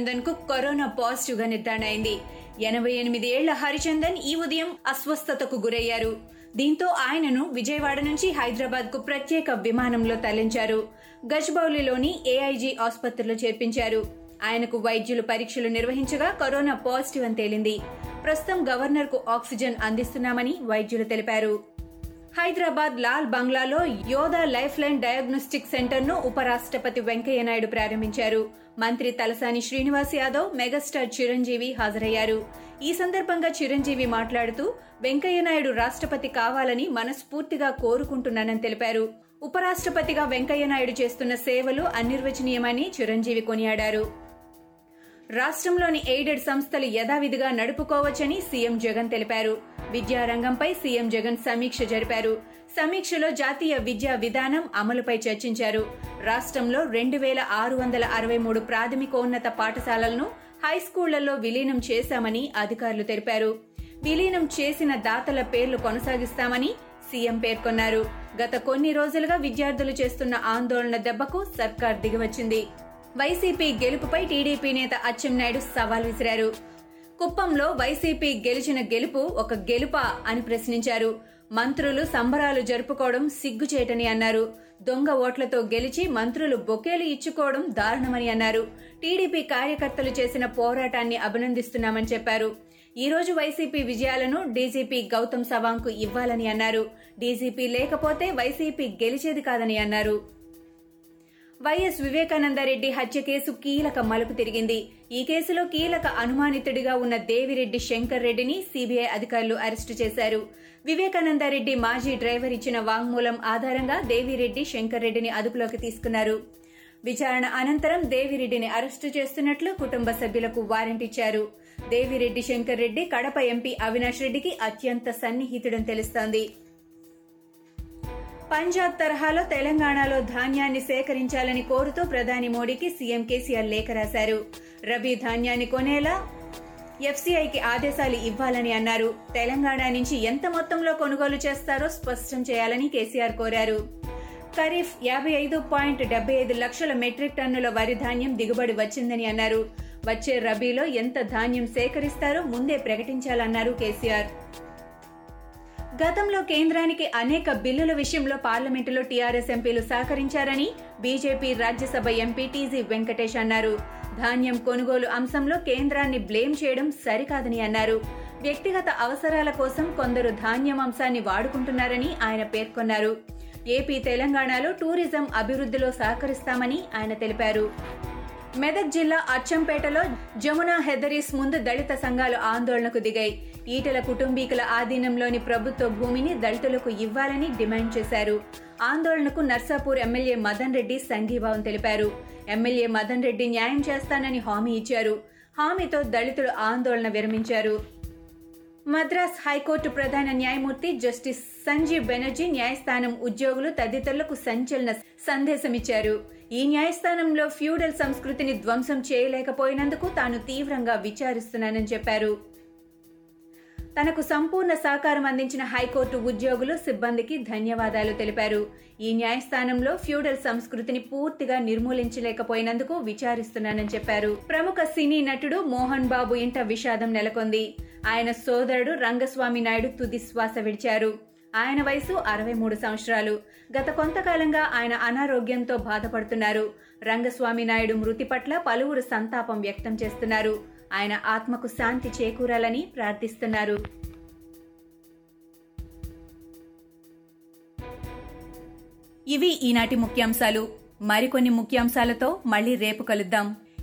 హరిచందన్కు corona పాజిటివ్గా నిర్ధారణ అయింది ఎనభై ఎనిమిది ఏళ్ళ హరిచందన్ ఈ ఉదయం అస్వస్థతకు గురయ్యారు. దీంతో ఆయనను విజయవాడ నుంచి హైదరాబాద్కు ప్రత్యేక విమానంలో తరలించారు. గజ్బౌలిలోని ఏఐజీ ఆసుపత్రిలో చేర్పించారు. ఆయనకు వైద్యులు పరీక్షలు నిర్వహించగా కరోనా పాజిటివ్ అని తేలింది. ప్రస్తుతం గవర్నర్కు ఆక్సిజన్ అందిస్తున్నామని వైద్యులు తెలిపారు. హైదరాబాద్ లాల్ బంగ్లాలో యోధా లైఫ్ లైన్ డయాగ్నోస్టిక్ సెంటర్ను ఉపరాష్ట్రపతి వెంకయ్య నాయుడు ప్రారంభించారు. మంత్రి తలసాని శ్రీనివాస్ యాదవ్ మెగాస్టార్ చిరంజీవి హాజరయ్యారు. ఈ సందర్భంగా చిరంజీవి మాట్లాడుతూ వెంకయ్య నాయుడు రాష్ట్రపతి కావాలని మనస్ఫూర్తిగా కోరుకుంటున్నానని తెలిపారు. ఉపరాష్ట్రపతిగా వెంకయ్య నాయుడు చేస్తున్న సేవలు అనిర్వచనీయమని చిరంజీవి కొనియాడారు. రాష్ట్రంలోని ఎయిడెడ్ సంస్థలు యథావిధిగా నడుపుకోవచ్చని సీఎం జగన్ తెలిపారు. విద్యారంగంపై సీఎం జగన్ సమీక్ష జరిపారు. సమీక్షలో జాతీయ విద్యా విధానం అమలుపై చర్చించారు. రాష్ట్రంలో రెండు వేల ఆరు వందల అరవై మూడు ప్రాథమికోన్నత పాఠశాలలను హైస్కూళ్ళలో విలీనం చేశామని అధికారులు తెలిపారు. విలీనం చేసిన దాతల పేర్లు కొనసాగిస్తామని సీఎం పేర్కొన్నారు. గత కొన్ని రోజులుగా విద్యార్థులు చేస్తున్న ఆందోళన దెబ్బకు సర్కార్ దిగివచ్చింది. వైసీపీ గెలుపుపై టీడీపీ నేత అచ్చెన్నాయుడు సవాల్ విసిరారు. కుప్పంలో వైసీపీ గెలిచిన గెలుపు ఒక గెలుపా అని ప్రశ్నించారు. మంత్రులు సంబరాలు జరుపుకోవడం సిగ్గుచేటని అన్నారు. దొంగ ఓట్లతో గెలిచి మంత్రులు బొకేలు ఇచ్చుకోవడం దారుణమని అన్నారు. టీడీపీ కార్యకర్తలు చేసిన పోరాటాన్ని అభినందిస్తున్నామని చెప్పారు. ఈ రోజు వైసీపీ విజయాలను డీజీపీ గౌతమ్ సవాంగ్ ఇవ్వాలని అన్నారు. డీజీపీ లేకపోతే వైసీపీ గెలిచేది కాదని అన్నారు. వైఎస్ వివేకానందరెడ్డి హత్య కేసు కీలక మలుపు తిరిగింది. ఈ కేసులో కీలక అనుమానితుడిగా ఉన్న దేవిరెడ్డి శంకర్ రెడ్డిని సీబీఐ అధికారులు అరెస్టు చేశారు. వివేకానందరెడ్డి మాజీ డ్రైవర్ ఇచ్చిన వాంగ్మూలం ఆధారంగా దేవిరెడ్డి శంకర్ రెడ్డిని అదుపులోకి తీసుకున్నారు. విచారణ అనంతరం దేవిరెడ్డిని అరెస్టు చేస్తున్నట్లు కుటుంబ సభ్యులకు వారెంట్ ఇచ్చారు. దేవిరెడ్డి శంకర్ రెడ్డి కడప ఎంపీ అవినాష్ రెడ్డికి అత్యంత సన్నిహితుడని తెలుస్తోంది. పంజాబ్ తరహాలో తెలంగాణలో ధాన్యాన్ని సేకరించాలని కోరుతూ ప్రధాని మోడీకి సీఎం కేసీఆర్ లేఖ రాశారు. రబీ ధాన్యాన్ని కొనేలా ఎఫ్సీఐకి ఆదేశాలు ఇవ్వాలని అన్నారు. తెలంగాణ నుంచి ఎంత మొత్తంలో కొనుగోలు చేస్తారో స్పష్టం చేయాలని కేసీఆర్ కోరారు. ఖరీఫ్ యాభై ఐదు పాయింట్ డెబ్బై ఐదు లక్షల మెట్రిక్ టన్నుల వరి ధాన్యం దిగుబడి వచ్చిందని అన్నారు. వచ్చే రబీలో ఎంత ధాన్యం సేకరిస్తారో ముందే ప్రకటించాలన్నారు కేసీఆర్. గతంలో కేంద్రానికి అనేక బిల్లుల విషయంలో పార్లమెంటులో టీఆర్ఎస్ ఎంపీలు సహకరించారని BJP Rajya Sabha MP TG Venkatesh అన్నారు. ధాన్యం కొనుగోలు అంశంలో కేంద్రాన్ని బ్లేమ్ చేయడం సరికాదని అన్నారు. వ్యక్తిగత అవసరాల కోసం కొందరు ధాన్యం అంశాన్ని వాడుకుంటున్నారని ఆయన పేర్కొన్నారు. ఏపీ తెలంగాణలో టూరిజం అభివృద్ధిలో సహకరిస్తామని ఆయన తెలిపారు. మెదక్ జిల్లా అచ్చంపేటలో జమునా హెదరీస్ ముందు దళిత సంఘాలు ఆందోళనకు దిగాయి. ఈటల కుటుంబీకుల ఆధీనంలోని ప్రభుత్వ భూమిని దళితులకు ఇవ్వాలని డిమాండ్ చేశారు. ఆందోళనకు నర్సాపూర్ ఎమ్మెల్యే మదన్ రెడ్డి సంఘీభావం తెలిపారు. ఎమ్మెల్యే మదన్ రెడ్డి న్యాయం చేస్తానని హామీ ఇచ్చారు. హామీతో దళితులు ఆందోళన విరమించారు. మద్రాస్ హైకోర్టు ప్రధాన న్యాయమూర్తి జస్టిస్ సంజీవ్ బెనర్జీ న్యాయస్థానం ఉద్యోగులు తదితరులకు సంచలన సందేశమిచ్చారు. ఈ న్యాయస్థానంలో ఫ్యూడల్ సంస్కృతిని ధ్వంసం చేయలేకపోయినందుకు తాను తీవ్రంగా విచారిస్తున్నానని చెప్పారు. తనకు సంపూర్ణ సహకారం అందించిన హైకోర్టు ఉద్యోగులు సిబ్బందికి ధన్యవాదాలు తెలిపారు. ఈ న్యాయస్థానంలో ఫ్యూడల్ సంస్కృతిని పూర్తిగా నిర్మూలించలేకపోయినందుకు విచారిస్తున్నానని చెప్పారు. ప్రముఖ సినీ నటుడు మోహన్ బాబు ఇంట విషాదం నెలకొంది. ఆయన సోదరుడు రంగస్వామి నాయుడు తుది శ్వాస విడిచారు. ఆయన వయసు అరవై మూడు సంవత్సరాలు. గత కొంతకాలంగా ఆయన అనారోగ్యంతో బాధపడుతున్నారు. రంగస్వామి నాయుడు మృతి పట్ల పలువురు సంతాపం వ్యక్తం చేస్తున్నారు. ఆయన ఆత్మకు శాంతి చేకూరాలని ప్రార్థిస్తున్నారు. ఇవి ఈనాటి ముఖ్యాంశాలు. మరికొన్ని ముఖ్యాంశాలతో మళ్ళీ రేపు కలుద్దాం.